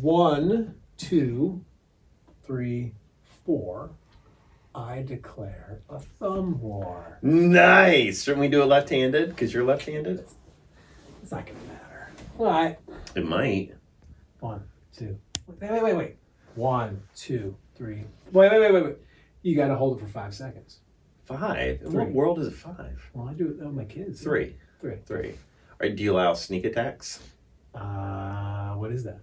One, two, three, four. I declare a thumb war. Nice. Shouldn't we do it left-handed? Because you're left-handed. It's not gonna matter. All right. It might. One, two. Wait, wait, wait, wait. One, two, three. Wait, wait, wait, wait, wait. You got to hold it for five seconds. Five. In Three. what world is it five? Well, I do it with my kids. Three. Three. Three. Or do you allow sneak attacks? Uh, what is that?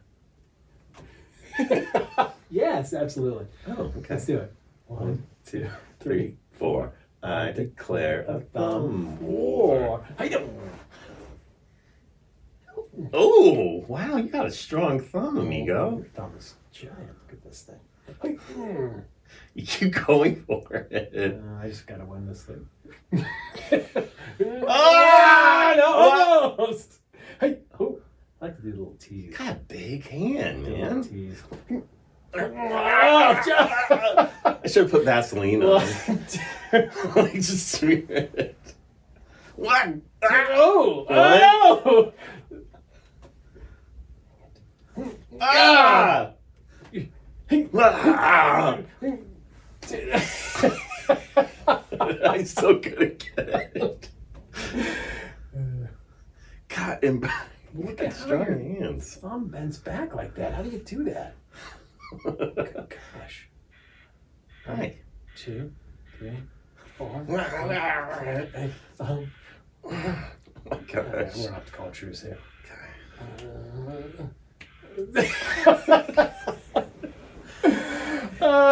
yes, absolutely. Oh, okay. Let's do it. One, two, three, four. I declare a thumb war. no. Oh, wow, you got a strong thumb, amigo. Your thumb is giant. Look at this thing. Hmm. You keep going for it. Uh, I just gotta win this thing. Ah! no, almost. Hey, oh, I like to do a little tease. Got a big hand, Do a little man. tease. I should have put Vaseline on. like just smear it. What? oh, What? oh! Ah! Ah! I still couldn't get it. God, and Look got at how strong your hands. thumb bends back like that. How do you do that? Gosh. Hi. Two, three, four. Um, oh Hey, thumb. my We're gosh. gonna have to call truce here. Oh,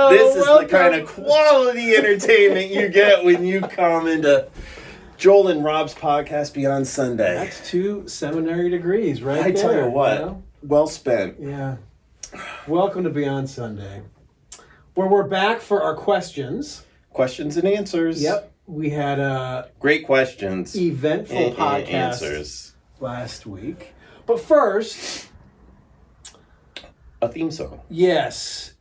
This is the kind of quality entertainment you get when you come into Joel and Rob's podcast Beyond Sunday. That's two seminary degrees, right I tell you what, know? well spent. Yeah. Welcome to Beyond Sunday, where we're back for our questions. Questions and answers. Yep. We had a Great questions. eventful and- and podcast answers. last week. But first, A theme song. yes,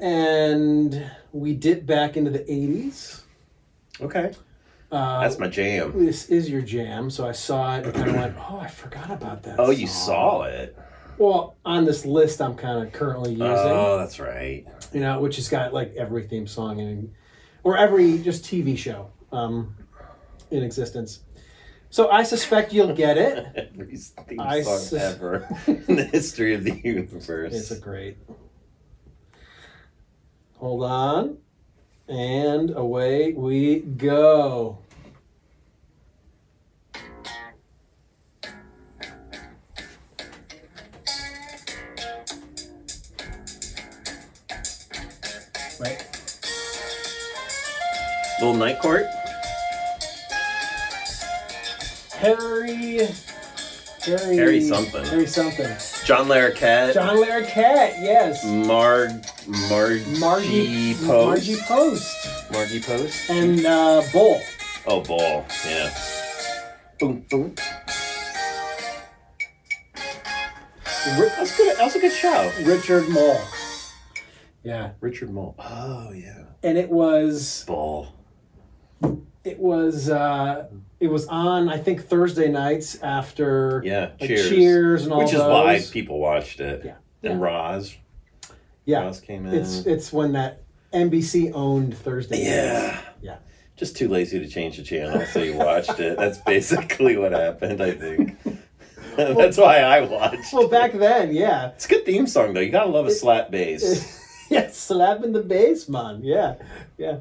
and we dip back into the 80s. Okay. Uh, That's my jam. this is your jam, so I saw it and kind of went, "Oh, I forgot about that." Oh, you song." saw it. Well, on this list, I'm kind of currently using, Oh, that's right. you know, which has got like every theme song in, or every just TV show um, in existence. So I suspect you'll get it. Every theme I song sus- ever in the history of the universe. It's a great. Hold on. And away we go. Right. Little night court. Harry. Harry. Harry something. Harry something. John Larroquette. John Larroquette, yes. Marg. Markie Markie Post. Markie Post. Markie Post. And uh, Bull. Oh, ball. Yeah. Boom, boom. That's good. That was a good show. Richard Moll. Yeah. Richard Moll. Oh yeah. And it was Ball. it was uh it was on I think Thursday nights after Yeah. like, cheers. Cheers and all Which is those. why people watched it. Yeah. And Yeah. Roz. Yeah. Came in. It's it's when that NBC owned Thursday. yeah. Yeah. Just too lazy to change the channel, so you watched it. That's basically what happened, I think. That's why I watched. Well, back then, yeah. It's a good theme song though. You gotta love a slap bass. yeah, slapping the bass, man. Yeah. Yeah.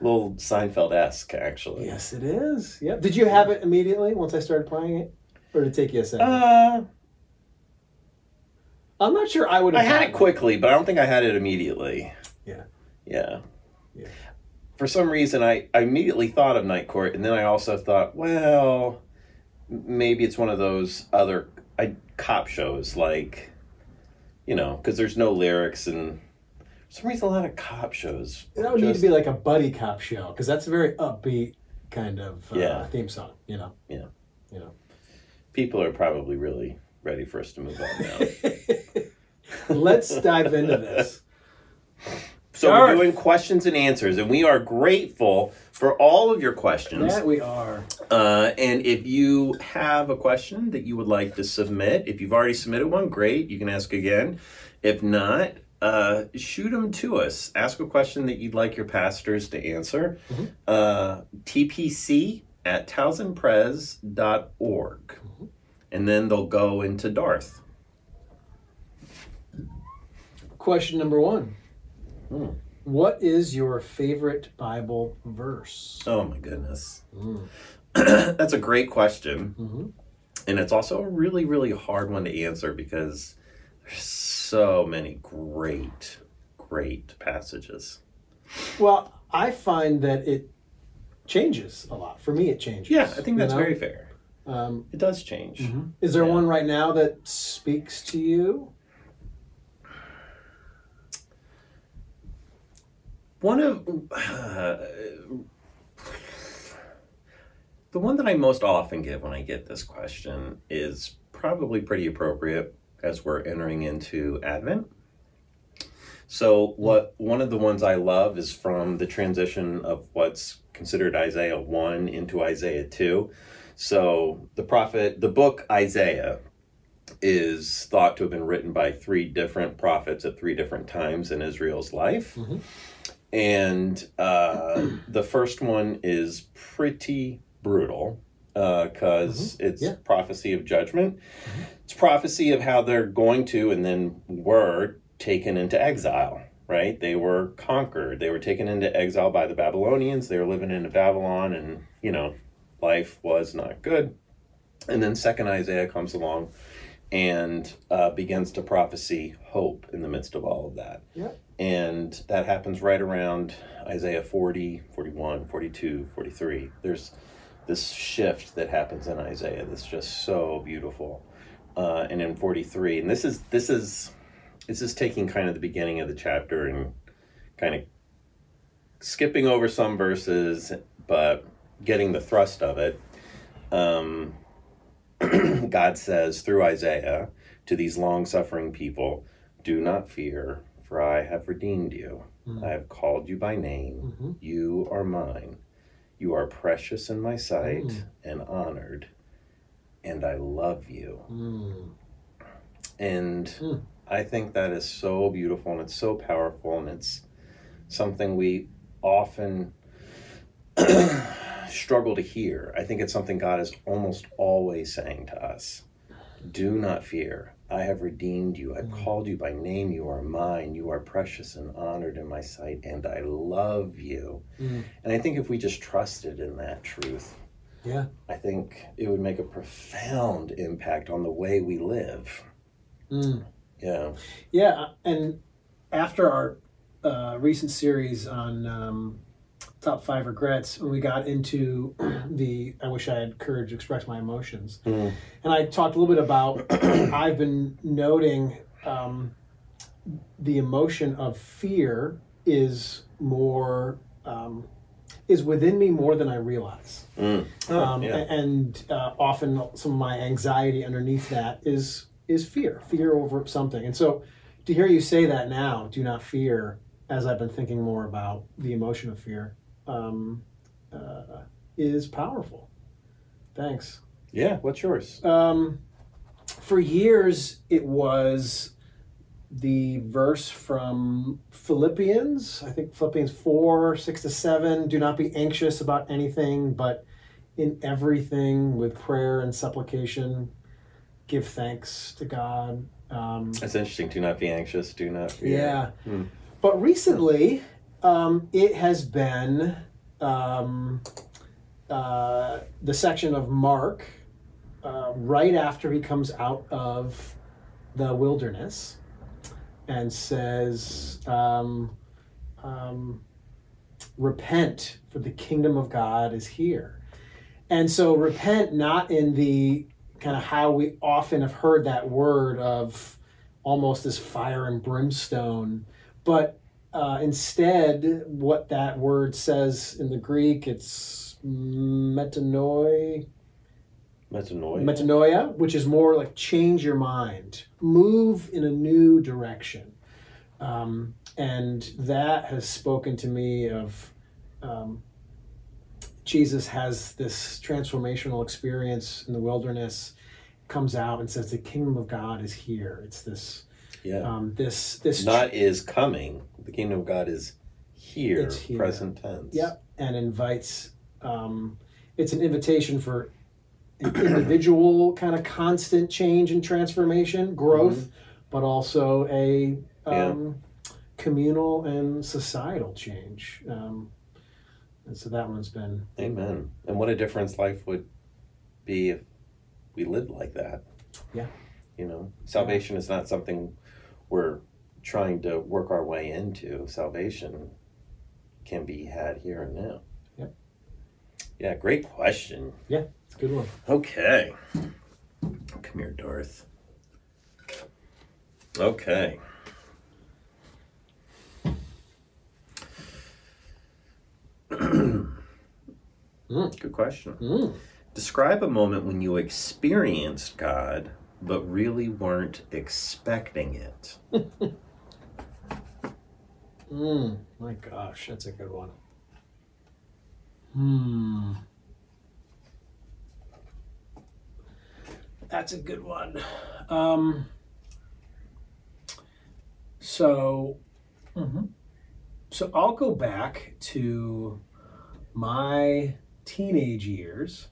little Seinfeld esque, actually. Yes, it is. Yep. Did you have it immediately once I started playing it? Or did it take you a second? Uh, I'm not sure I would have I had it quickly, but I don't think I had it immediately. Yeah. Yeah. Yeah. For some reason, I, I immediately thought of Night Court, and then I also thought, well, maybe it's one of those other I, cop shows, like, you know, because there's no lyrics, and for some reason, a lot of cop shows. That would need to be like a buddy cop show because that's a very upbeat kind of uh, Yeah. theme song. You know. Yeah. You know. People are probably really ready for us to move on now. Let's dive into this. so we're doing questions and answers, and we are grateful for all of your questions. That we are. Uh, and if you have a question that you would like to submit, if you've already submitted one, great, you can ask again. If not, uh, shoot them to us. Ask a question that you'd like your pastors to answer. Mhm. Uh, TPC at towsonpres.org. Mhm. And then they'll go into Darth. Question number one. Hmm. What is your favorite Bible verse? Oh my goodness. Mm. That's a great question. hmm And it's also a really, really hard one to answer because there's so many great, great passages. Well, I find that it changes a lot. For me, it changes. Yeah, I think you that's know? very fair. Um, It does change. mhm. Is there Yeah. one right now that speaks to you? One of uh, the one that I most often give when I get this question is probably pretty appropriate as we're entering into Advent. So, what one of the ones I love is from the transition of what's considered Isaiah 1 into Isaiah 2. So, the prophet, the book Isaiah is thought to have been written by three different prophets at three different times in Israel's life. Mhm. And uh, the first one is pretty brutal because it's Yeah. prophecy of judgment. It's prophecy of how they're going to and then were taken into exile, right? They were conquered. They were taken into exile by the Babylonians. They were living in Babylon and, you know, life was not good. And then second Isaiah comes along and uh, begins to prophesy hope in the midst of all of that. Yeah. And that happens right around Isaiah 40, 41, 42, 43. There's this shift that happens in Isaiah that's just so beautiful. Uh, and in 43, and this is this is this is taking kind of the beginning of the chapter and kind of skipping over some verses, but getting the thrust of it. Um, God says through Isaiah to these long suffering people, Do not fear, for I have redeemed you. Mm. I have called you by name. Mhm. You are mine. You are precious in my sight Mm. and honored, and I love you. Mm. And Mm. I think that is so beautiful and it's so powerful and it's something we often struggle to hear. I think it's something God is almost always saying to us Do not fear. I have redeemed you. I've Mm. called you by name. You are mine. You are precious and honored in my sight, and I love you. Mm. And I think if we just trusted in that truth, Yeah. I think it would make a profound impact on the way we live. Mm. Yeah. Yeah, and after our uh, recent series on um, top five regrets, when we got into the I wish I had courage to express my emotions, Mm. and I talked a little bit about I've been noting um, the emotion of fear is more um, is within me more than I realize. Mm. um, yeah. and uh, often some of my anxiety underneath that is is fear, fear over something. And so, to hear you say that now, do not fear, as I've been thinking more about the emotion of fear, um, uh, is powerful. Thanks. Yeah. What's yours? Um, for years, it was the verse from Philippians, I think Philippians 4 6 to 7. Do not be anxious about anything, but in everything with prayer and supplication, give thanks to God. Um, That's interesting. Do not be anxious. Do not fear. yeah. Hmm. But recently, um, it has been um, uh, the section of Mark uh, right after he comes out of the wilderness and says, um, um, Repent, for the kingdom of God is here. And so, repent not in the kind of how we often have heard that word of almost as fire and brimstone, but uh, instead, what that word says in the Greek, it's metanoi, Metanoia. metanoia, which is more like change your mind, move in a new direction. Um, and that has spoken to me of um, Jesus has this transformational experience in the wilderness, comes out and says, "The kingdom of God is here." It's this, Yeah. um, this, this Not is coming. The kingdom of God is here, It's here. present tense. Yep, and invites. Um, it's an invitation for an individual kind of constant change and transformation, growth, but also a um, communal and societal change. Um, and so that one's been Amen. And what a difference life would be if we lived like that. Yeah. You know, salvation is not something we're trying to work our way into. Salvation can be had here and now. Yep. Yeah, great question. Yeah, it's a good one. Okay. Come here, Darth. Okay. Mm. Good question. Mm. Describe a moment when you experienced God but really weren't expecting it. Mm. My gosh, that's a good one. Hmm. That's a good one. Um, so, mhm. so I'll go back to my teenage years.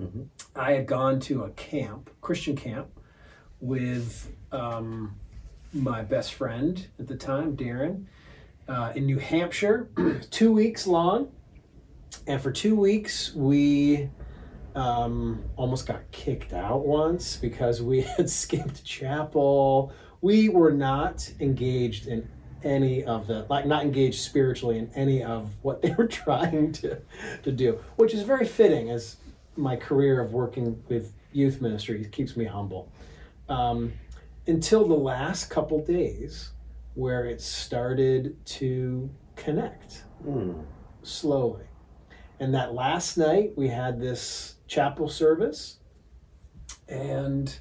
Mhm. I had gone to a camp, Christian camp, with um, my best friend at the time, Darren, uh, in New Hampshire, two weeks long. And for two weeks, we um, almost got kicked out once because we had skipped chapel. We were not engaged in any of the, like, not engaged spiritually in any of what they were trying to, to do, which is very fitting as my career of working with youth ministry keeps me humble. Um, until the last couple days where it started to connect Hmm. slowly. And that last night we had this chapel service, and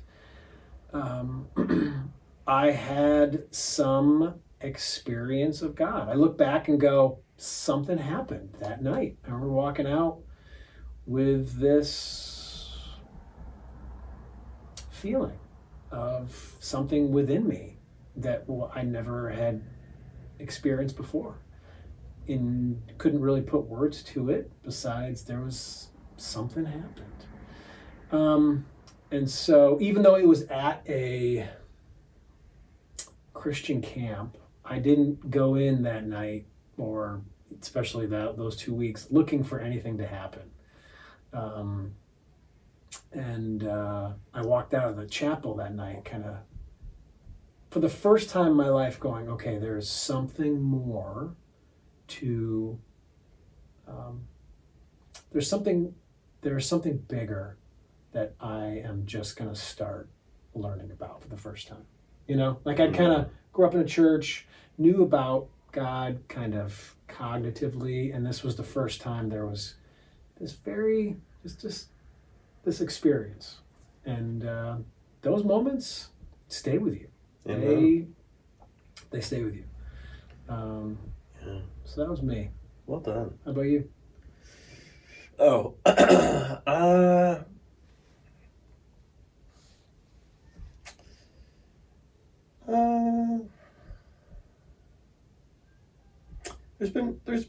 um, I had some experience of God. I look back and go, something happened that night. I remember walking out with this feeling of something within me that I never had experienced before. And couldn't really put words to it besides there was something happened. Um, and so even though it was at a christian camp i didn't go in that night or especially that those two weeks looking for anything to happen. Um, and uh, i walked out of the chapel that night kind of for the first time in my life going okay there's something more to um, there's something there's something bigger that I am just gonna start learning about for the first time. You know, like I kind of grew up in a church, knew about God kind of cognitively, and this was the first time there was this very just just this experience, and uh, those moments stay with you. They they stay with you. Um, Yeah. so that was me. Well done. How about you? Oh, uh, uh, there's been there's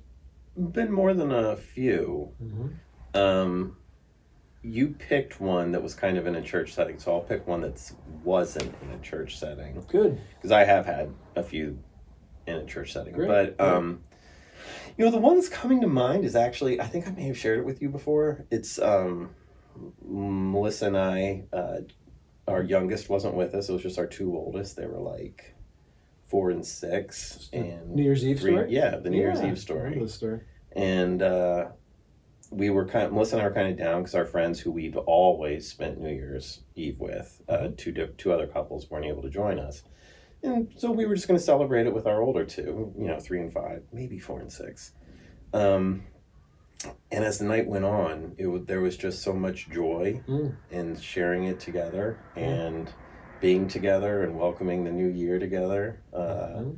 been more than a few. Mm-hmm. Um, you picked one that was kind of in a church setting, so I'll pick one that wasn't in a church setting Good. because I have had a few in a church setting. Great, But great. um, you know, the one that's coming to mind is actually I think I may have shared it with you before. It's um, Melissa and I. Uh, our youngest wasn't with us; it was just our two oldest. They were like four and six, and New Year's Eve three- story. Yeah, the New Year's Eve story story. and uh, we were kind of Melissa and I were kind of down because our friends who we've always spent New Year's Eve with, uh, two two other couples weren't able to join us, and so we were just going to celebrate it with our older two, you know, three and five, maybe four and six. Um, and as the night went on, it there was just so much joy Mm. in sharing it together and being together and welcoming the new year together. Uh, Mhm.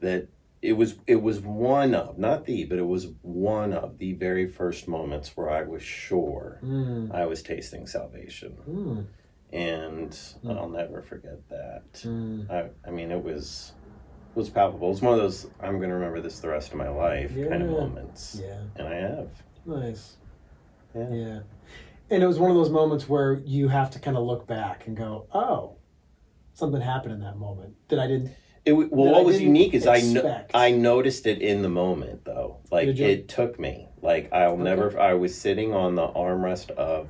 that it was it was one of not the but it was one of the very first moments where I was sure Mm. I was tasting salvation, Mm. and Mm. I'll never forget that. Mm. I I mean it was it was palpable. It was one of those I'm going to remember this the rest of my life kind of moments, Yeah. and I have. Nice. Yeah. Yeah. And it was one of those moments where you have to kind of look back and go, oh, something happened in that moment that I didn't. It well, what I was unique is I no. I noticed it in the moment though. Like it took me. Like I'll Okay. never. I was sitting on the armrest of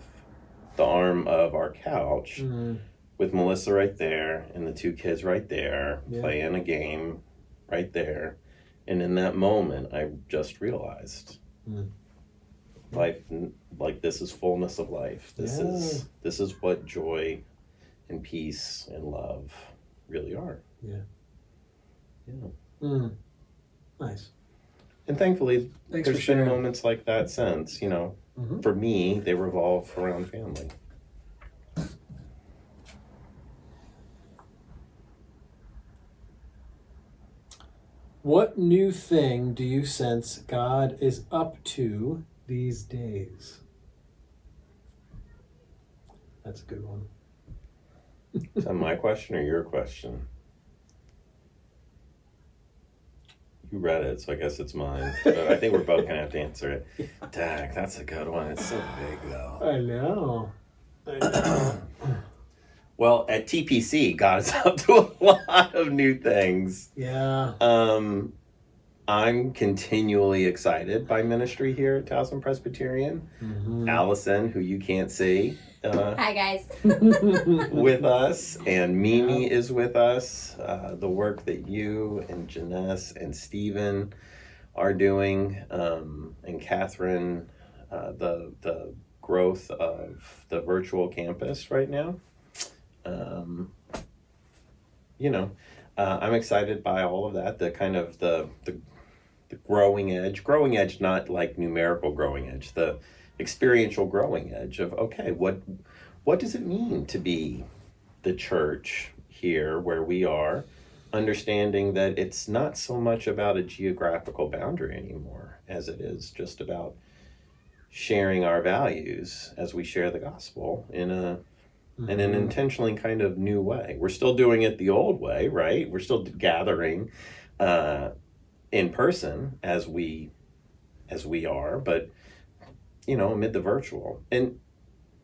the arm of our couch Mm. with Melissa right there and the two kids right there Yeah. playing a game right there, and in that moment I just realized. Mm. Life, like this is fullness of life. This is this is what joy, and peace and love really are. Yeah. Yeah. Mm. Nice. And thankfully, Thanks there's been sharing. moments like that since. You know, Mhm. for me, they revolve around family. What new thing do you sense God is up to these days? That's a good one. Is that my question or your question? You read it, so I guess it's mine. But I think we're both gonna have to answer it. Dag, that's a good one. It's so big though. I know. I know. Well, at TPC, God is up to a lot of new things. yeah. Um, I'm continually excited by ministry here at Towson Presbyterian. Mhm. Allison, who you can't see, uh, Hi guys. with us, and Mimi is with us. Uh, the work that you and Janess and Stephen are doing, um, and Catherine, uh, the the growth of the virtual campus right now. Um, you know, uh, I'm excited by all of that. The kind of the the the growing edge, growing edge, not like numerical growing edge, the experiential growing edge of okay, what what does it mean to be the church here where we are understanding that it's not so much about a geographical boundary anymore as it is just about sharing our values as we share the gospel in a in an Mhm. intentionally kind of new way. We're still doing it the old way, right? We're still gathering uh, in person as we as we are, but you know, amid the virtual and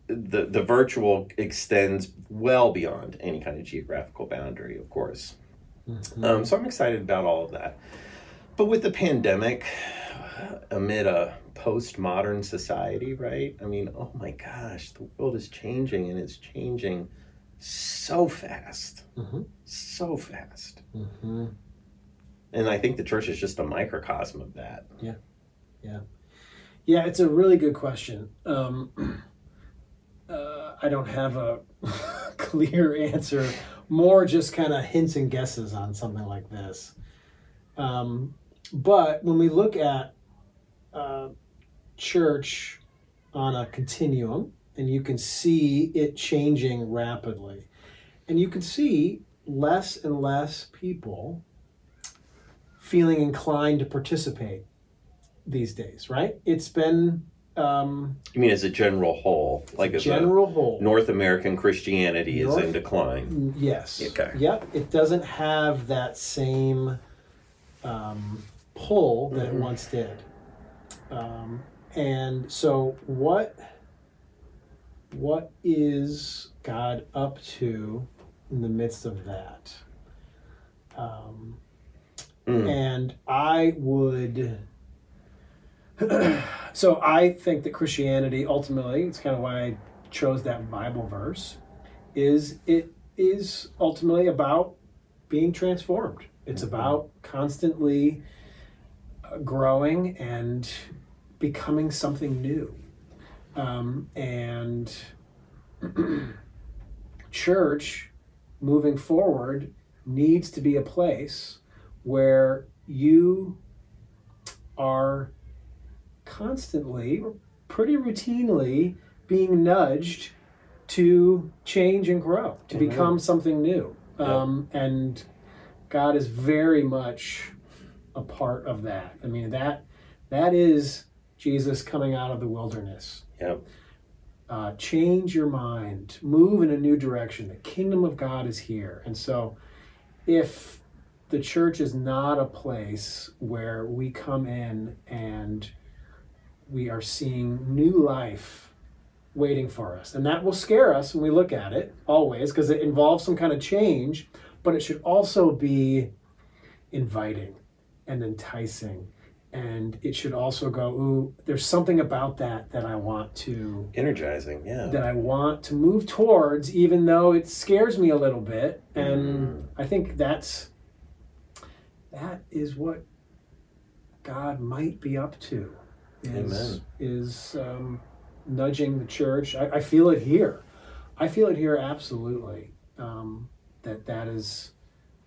the the virtual extends well beyond any kind of geographical boundary, of course. Mhm. Um, so I'm excited about all of that. But with the pandemic, amid a postmodern society, right? I mean, oh my gosh, the world is changing and it's changing so fast, Mhm. so fast. Mhm. And I think the church is just a microcosm of that. Yeah, it's a really good question. Um, uh, I don't have a clear answer, more just kind of hints and guesses on something like this. Um, but when we look at uh, church on a continuum, and you can see it changing rapidly, and you can see less and less people feeling inclined to participate these days, right? It's been um, You mean as a general whole, like as general whole. a North American Christianity is in decline. Mm, Yes. Okay. Yep. It doesn't have that same um, pull that Mhm. it once did. Um, and so, what what is God up to in the midst of that? Um, Mm. and I would. so I think that Christianity ultimately, it's kind of why I chose that Bible verse, is it is ultimately about being transformed. It's Mhm. about constantly uh, growing and becoming something new. Um, and church moving forward needs to be a place where you are constantly, or pretty routinely, being nudged to change and grow, to Amen. become something new. Yeah. Um, and God is very much a part of that. I mean that that is Jesus coming out of the wilderness. Yep. Uh, change your mind, move in a new direction. The kingdom of God is here, and so if the church is not a place where we come in and we are seeing new life waiting for us. And that will scare us when we look at it always because it involves some kind of change, but it should also be inviting and enticing. And it should also go, ooh, there's something about that that I want to Energizing, yeah. that I want to move towards, even though it scares me a little bit. And Mm. I think that's that is what God might be up to. Is, Amen. is um, nudging the church. I, I feel it here. I feel it here absolutely. Um, that that is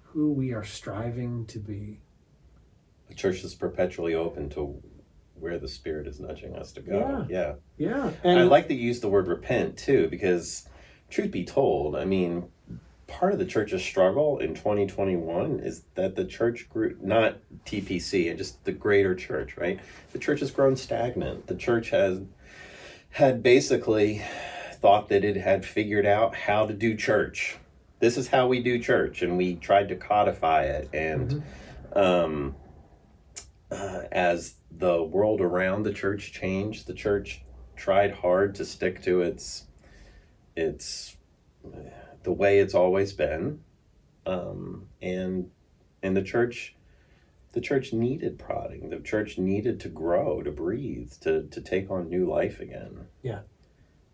who we are striving to be. The church is perpetually open to where the Spirit is nudging us to go. Yeah. Yeah, and I like that you use the word repent too, because truth be told, I mean, part of the church's struggle in 2021 is that the church grew, not TPC, and just the greater church, right? The church has grown stagnant. The church has had basically thought that it had figured out how to do church. This is how we do church, and we tried to codify it. And um, uh, as the world around the church changed, the church tried hard to stick to its its the way it's always been um, and and the church the church needed prodding the church needed to grow to breathe to to take on new life again Yeah.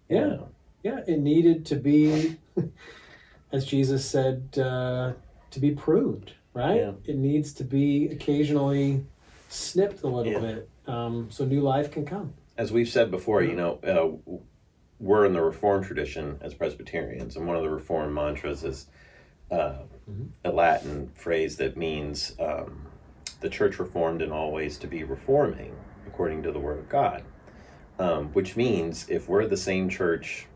Yeah. yeah, it needed to be, as Jesus said, uh, to be pruned, right? Yeah. It needs to be occasionally snipped a little Yeah. bit um, so new life can come. as we've said before you know uh, we're in the reformed tradition as presbyterians and one of the reformed mantras is uh, Mhm. a latin phrase that means um, the church reformed in all ways to be reforming according to the word of god um, which means if we're the same church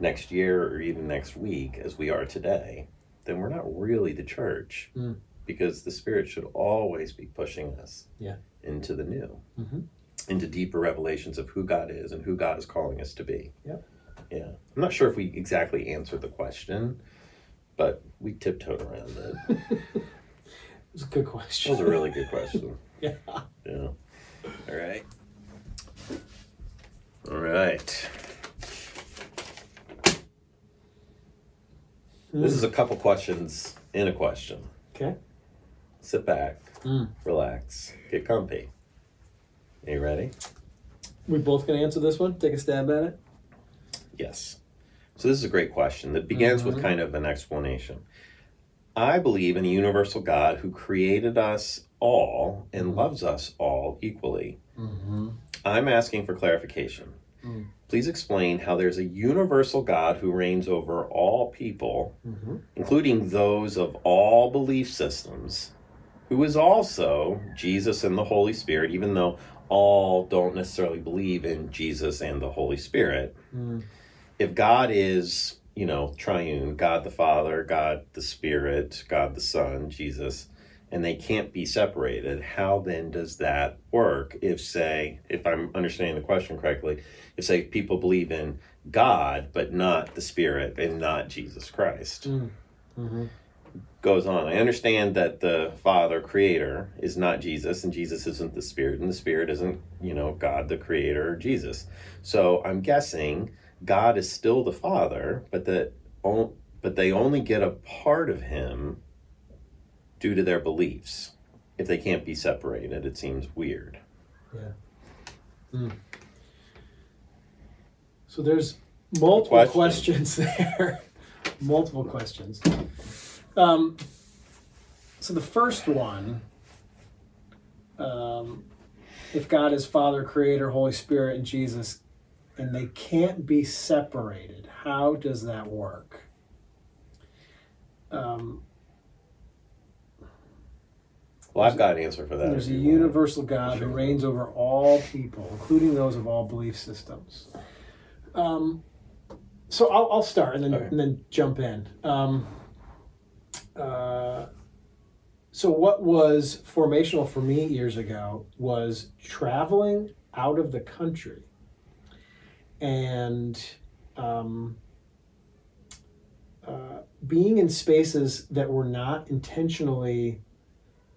next year or even next week as we are today then we're not really the church Mm. because the spirit should always be pushing us Yeah. into the new Mhm. Into deeper revelations of who God is and who God is calling us to be. Yep. Yeah. I'm not sure if we exactly answered the question, but we tiptoed around it. It was a good That question. was a really good question. yeah. Yeah. All right. All right. This is a couple questions in a question. Okay. Sit back, Mm. relax, get comfy. Are you ready? We both gonna answer this one. Take a stab at it. Yes. So this is a great question that begins with Mhm. kind of an explanation. I believe in a universal God who created us all and Mhm. loves us all equally. Mm-hmm. I'm asking for clarification. Mm. Please explain how there's a universal God who reigns over all people, Mm-hmm. including those of all belief systems, who is also Jesus and the Holy Spirit, even though all don't necessarily believe in Jesus and the Holy Spirit Mm. if God is, you know, triune, God the Father, God the Spirit, God the Son, Jesus, and they can't be separated, how then does that work if, say, if I'm understanding the question correctly, if, say, people believe in God, but not the Spirit and not Jesus Christ? Mm. Mm-hmm. Goes on. I understand that the Father, Creator, is not Jesus, and Jesus isn't the Spirit, and the Spirit isn't, you know, God the Creator Jesus. So I'm guessing God is still the Father, but that but they only get a part of Him due to their beliefs. If they can't be separated, it seems weird. Yeah. Hmm. So there's multiple Question. questions there. multiple questions. Um, so the first one, um, if God is Father, Creator, Holy Spirit, and Jesus, and they can't be separated, how does that work? Um, Well, I've got an answer for that. There's a you want. universal God who reigns over all people, including those of all belief systems. Um, so I'll, I'll start and then Okay. and then jump in. Um, uh, so what was formational for me years ago was traveling out of the country and um, uh, being in spaces that were not intentionally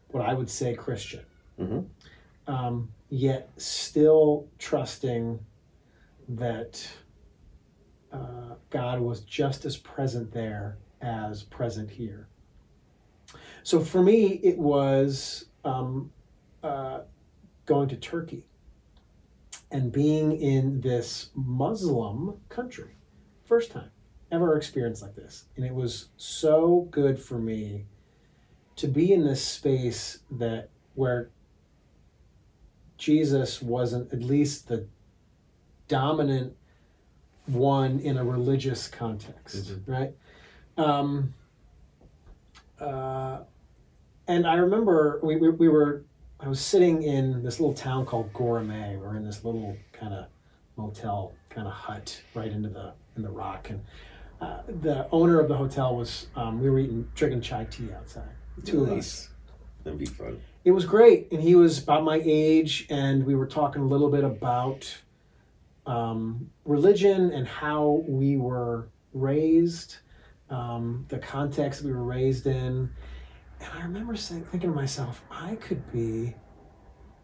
what I would say Christian, Mhm. um, yet still trusting that uh, God was just as present there as present here. So for me, it was um, uh, going to Turkey and being in this Muslim country. First time ever experienced like this. And it was so good for me to be in this space that where Jesus wasn't at least the dominant one in a religious context, right? Um, uh, and I remember we, we, we were, I was sitting in this little town called Göreme. We're in this little kind of motel kind of hut right into the in the rock, and uh, the owner of the hotel was um, we were eating drinking chai tea outside. Two of us. That'd be fun. It was great, and he was about my age, and we were talking a little bit about um, religion and how we were raised, um, the context we were raised in, and I remember saying, thinking to myself, I could be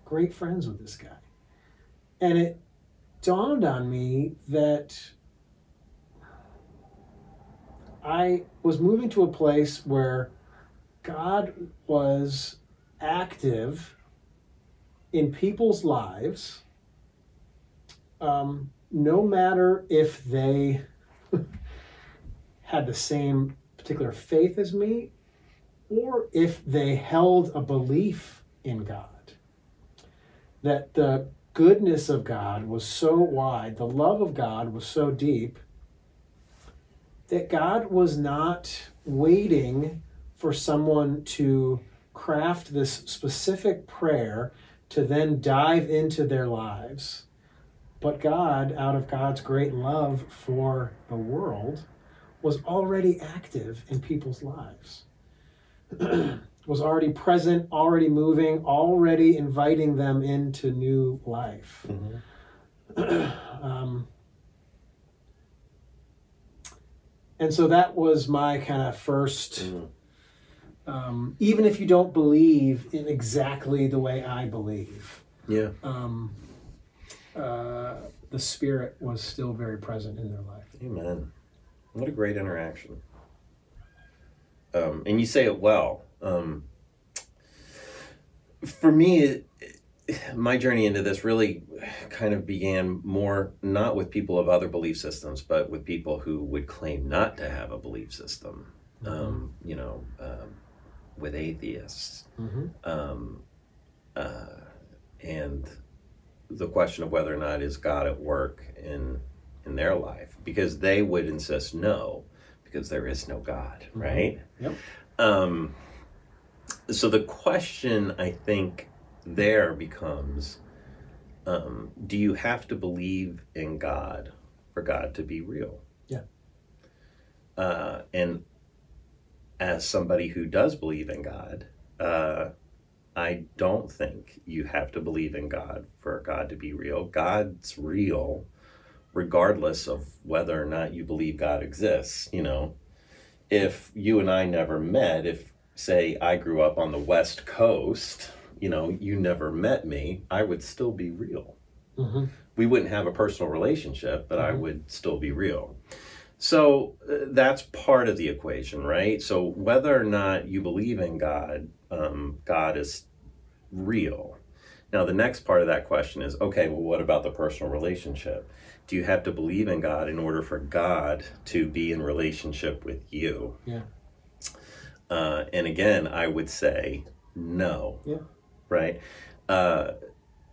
great friends with this guy, and it dawned on me that I was moving to a place where God was active in people's lives, um, no matter if they had the same particular faith as me or if they held a belief in God. That the goodness of God was so wide, the love of God was so deep, that God was not waiting for someone to craft this specific prayer to then dive into their lives. But God, out of God's great love for the world, was already active in people's lives. was already present, already moving, already inviting them into new life. um, and so that was my kind of 1st Mhm. um, even if you don't believe in exactly the way I believe, Yeah. um, uh, the Spirit was still very present in their life. Amen. What a great interaction. Um, and you say it well. Um, for me, it, my journey into this really kind of began more not with people of other belief systems, but with people who would claim not to have a belief system. Um, you know, um, with atheists. Mm-hmm. Um, uh, and the question of whether or not is God at work in in their life, because they would insist no, because there is no God, Mhm. right? Yep. Um, so the question I think there becomes, um, do you have to believe in God for God to be real? Yeah. Uh, and as somebody who does believe in God, uh, I don't think you have to believe in God for God to be real. God's real regardless of whether or not you believe God exists. You know, if you and I never met, if, say, I grew up on the West Coast, you know, you never met me, I would still be real. Mm-hmm. We wouldn't have a personal relationship, but I Mhm. would still be real. So uh, that's part of the equation, right? So whether or not you believe in God, um, God is real. Now, the next part of that question is okay, well, what about the personal relationship? Do you have to believe in God in order for God to be in relationship with you? Yeah. Uh, and again, I would say no. Yeah. Right? Uh,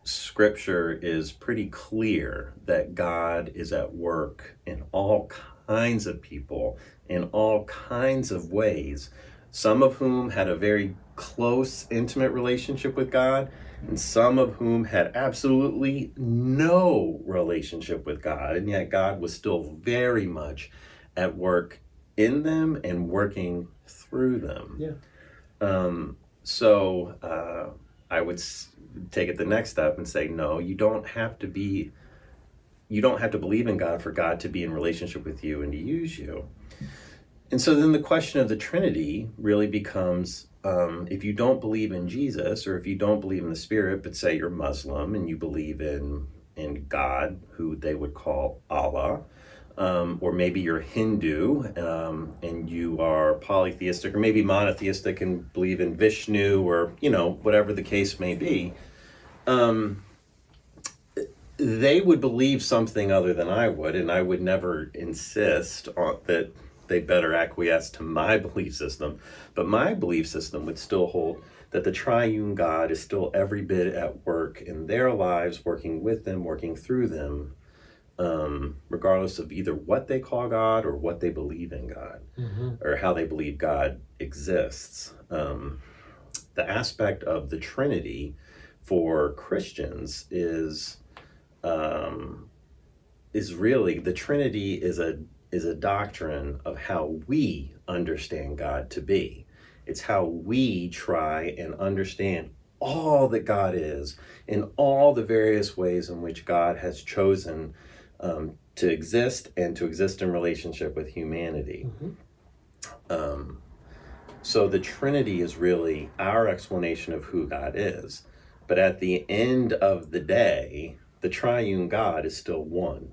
scripture is pretty clear that God is at work in all kinds of people, in all kinds of ways, some of whom had a very close, intimate relationship with God, and some of whom had absolutely no relationship with God, and yet God was still very much at work in them and working through them. Yeah. Um, so uh, I would s- take it the next step and say, no, you don't have to be, you don't have to believe in God for God to be in relationship with you and to use you. And so then the question of the Trinity really becomes um, if you don't believe in Jesus or if you don't believe in the Spirit, but say you're Muslim and you believe in in God, who they would call Allah, um, or maybe you're Hindu um, and you are polytheistic or maybe monotheistic and believe in Vishnu or you know whatever the case may be. Um, they would believe something other than I would, and I would never insist on that they better acquiesce to my belief system. But my belief system would still hold that the triune God is still every bit at work in their lives, working with them, working through them, um, regardless of either what they call God or what they believe in God or how they believe God exists. Um, the aspect of the Trinity for Christians is um, is really the Trinity is a is a doctrine of how we understand God to be. It's how we try and understand all that God is in all the various ways in which God has chosen um, to exist and to exist in relationship with humanity. Um, so the Trinity is really our explanation of who God is. But at the end of the day, the triune God is still one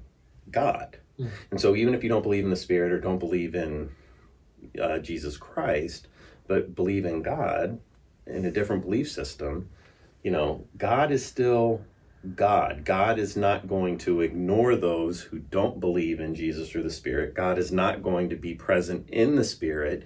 God. Mm. And so even if you don't believe in the Spirit or don't believe in uh, Jesus Christ, but believe in God in a different belief system, you know, God is still God. God is not going to ignore those who don't believe in Jesus or the Spirit. God is not going to be present in the Spirit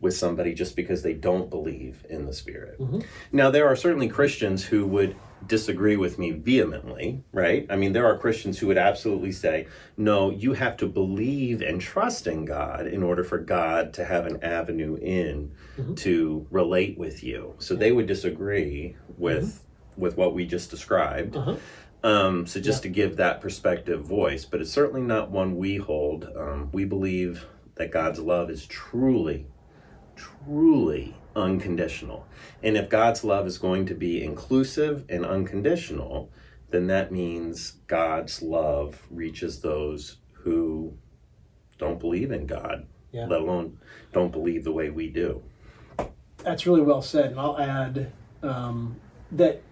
with somebody just because they don't believe in the Spirit. Mhm. Now, there are certainly Christians who would disagree with me vehemently, right? I mean, there are Christians who would absolutely say, no, you have to believe and trust in God in order for God to have an avenue in Mhm. to relate with you. So they would disagree with with what we just described. Uh-huh. Um, so just to give that perspective voice, but it's certainly not one we hold. Um, we believe that God's love is truly, truly unconditional. And if God's love is going to be inclusive and unconditional, then that means God's love reaches those who don't believe in God, Yeah. let alone don't believe the way we do. That's really well said, and I'll add um, that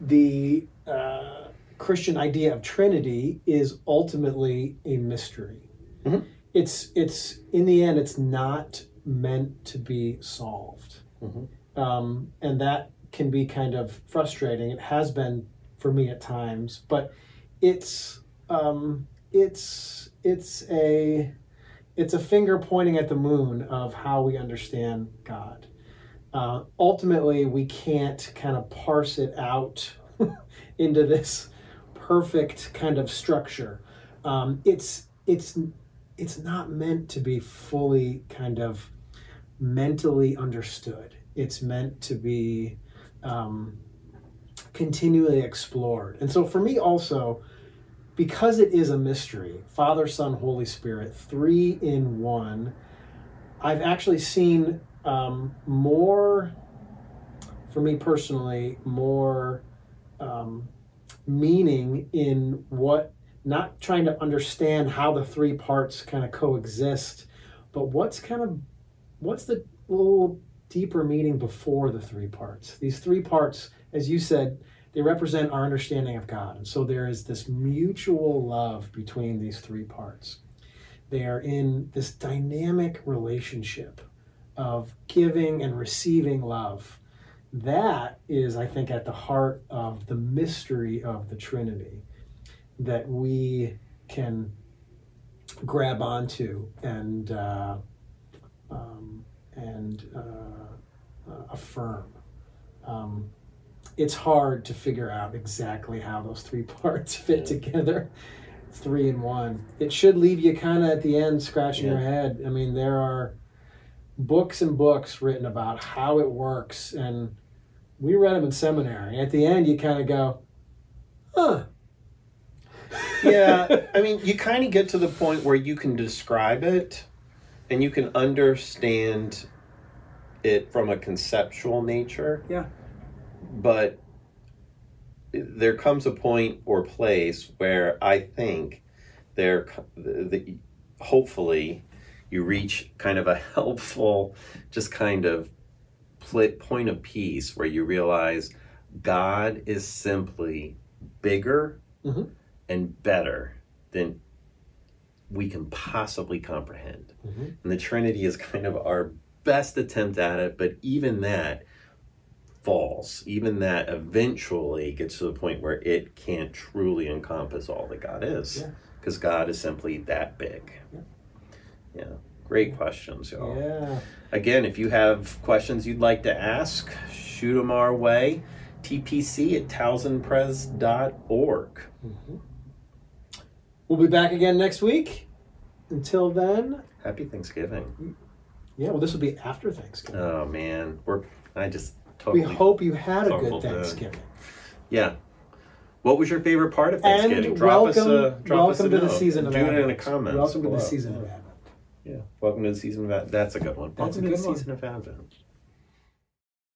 the uh, Christian idea of Trinity is ultimately a mystery. Mhm. It's it's in the end, it's not meant to be solved, Mhm. um, and that can be kind of frustrating. It has been for me at times, but it's um, it's it's a it's a finger pointing at the moon of how we understand God. Uh, ultimately, we can't kind of parse it out into this perfect kind of structure. Um, it's it's it's not meant to be fully kind of mentally understood. It's meant to be um, continually explored. And so, for me, also, because it is a mystery Father, Son, Holy Spirit, three in one, I've actually seen um, more, for me personally, more um, meaning in what, not trying to understand how the three parts kind of coexist, but what's kind of, what's the little deeper meaning before the three parts? These three parts, as you said, they represent our understanding of God. And so there is this mutual love between these three parts. They are in this dynamic relationship of giving and receiving love. That is, I think, at the heart of the mystery of the Trinity that we can grab onto and uh, um, and uh, uh, affirm. Um, it's hard to figure out exactly how those three parts fit together. Three in one. It should leave you kind of at the end scratching your head. I mean, there are books and books written about how it works, and we read them in seminary. At the end, you kind of go, huh. yeah, I mean, you kind of get to the point where you can describe it and you can understand it from a conceptual nature. Yeah. But there comes a point or place where I think there, the, the, hopefully, you reach kind of a helpful, just kind of pl- point of peace where you realize God is simply bigger Mhm. and better than we can possibly comprehend. Mhm. And the Trinity is kind of our best attempt at it, but even that falls. Even that eventually gets to the point where it can't truly encompass all that God is. Yeah. Because God is simply that big. Yeah. Yeah. Great questions, y'all. Yeah. Again, if you have questions you'd like to ask, shoot them our way. TPC at towsonpres.org. We'll be back again next week. Until then, Happy Thanksgiving. yeah, well, this will be after Thanksgiving. Oh man, we're I just we hope you had a good did. Thanksgiving. Yeah. What was your favorite part of And Thanksgiving? drop us welcome, a drop us welcome a to the season of Do it in the comments. Welcome to the season of Advent. Yeah. Welcome to the season of Advent. That's a good one. That's a welcome to the one. season of Advent.